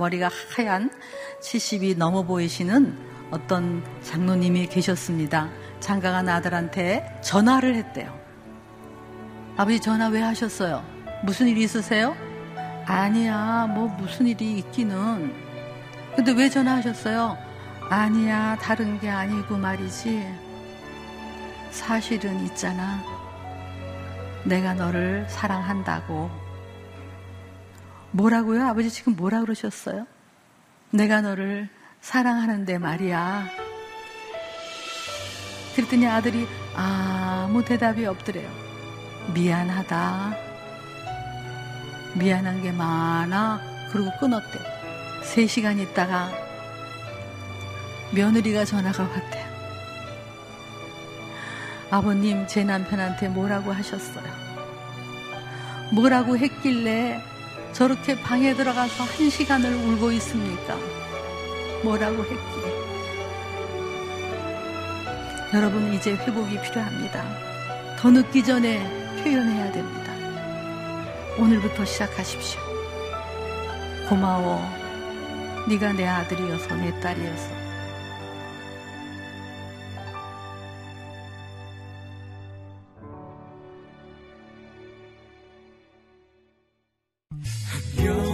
머리가 하얀 70이 넘어 보이시는 어떤 장로님이 계셨습니다. 장가간 아들한테 전화를 했대요. 아버지 전화 왜 하셨어요? 무슨 일이 있으세요? 아니야, 뭐 무슨 일이 있기는. 근데 왜 전화하셨어요? 아니야, 다른 게 아니고 말이지. 사실은 있잖아. 내가 너를 사랑한다고. 뭐라고요? 아버지 지금 뭐라 그러셨어요? 내가 너를 사랑하는데 말이야. 그랬더니 아들이 아무 대답이 없더래요. 미안하다. 미안한 게 많아. 그리고 끊었대. 세 시간 있다가 며느리가 전화가 왔대요. 아버님, 제 남편한테 뭐라고 하셨어요? 뭐라고 했길래 저렇게 방에 들어가서 한 시간을 울고 있습니까? 뭐라고 했기에. 여러분, 이제 회복이 필요합니다. 더 늦기 전에 표현해야 됩니다. 오늘부터 시작하십시오. 고마워. 네가 내 아들이어서 내 딸이어서. 요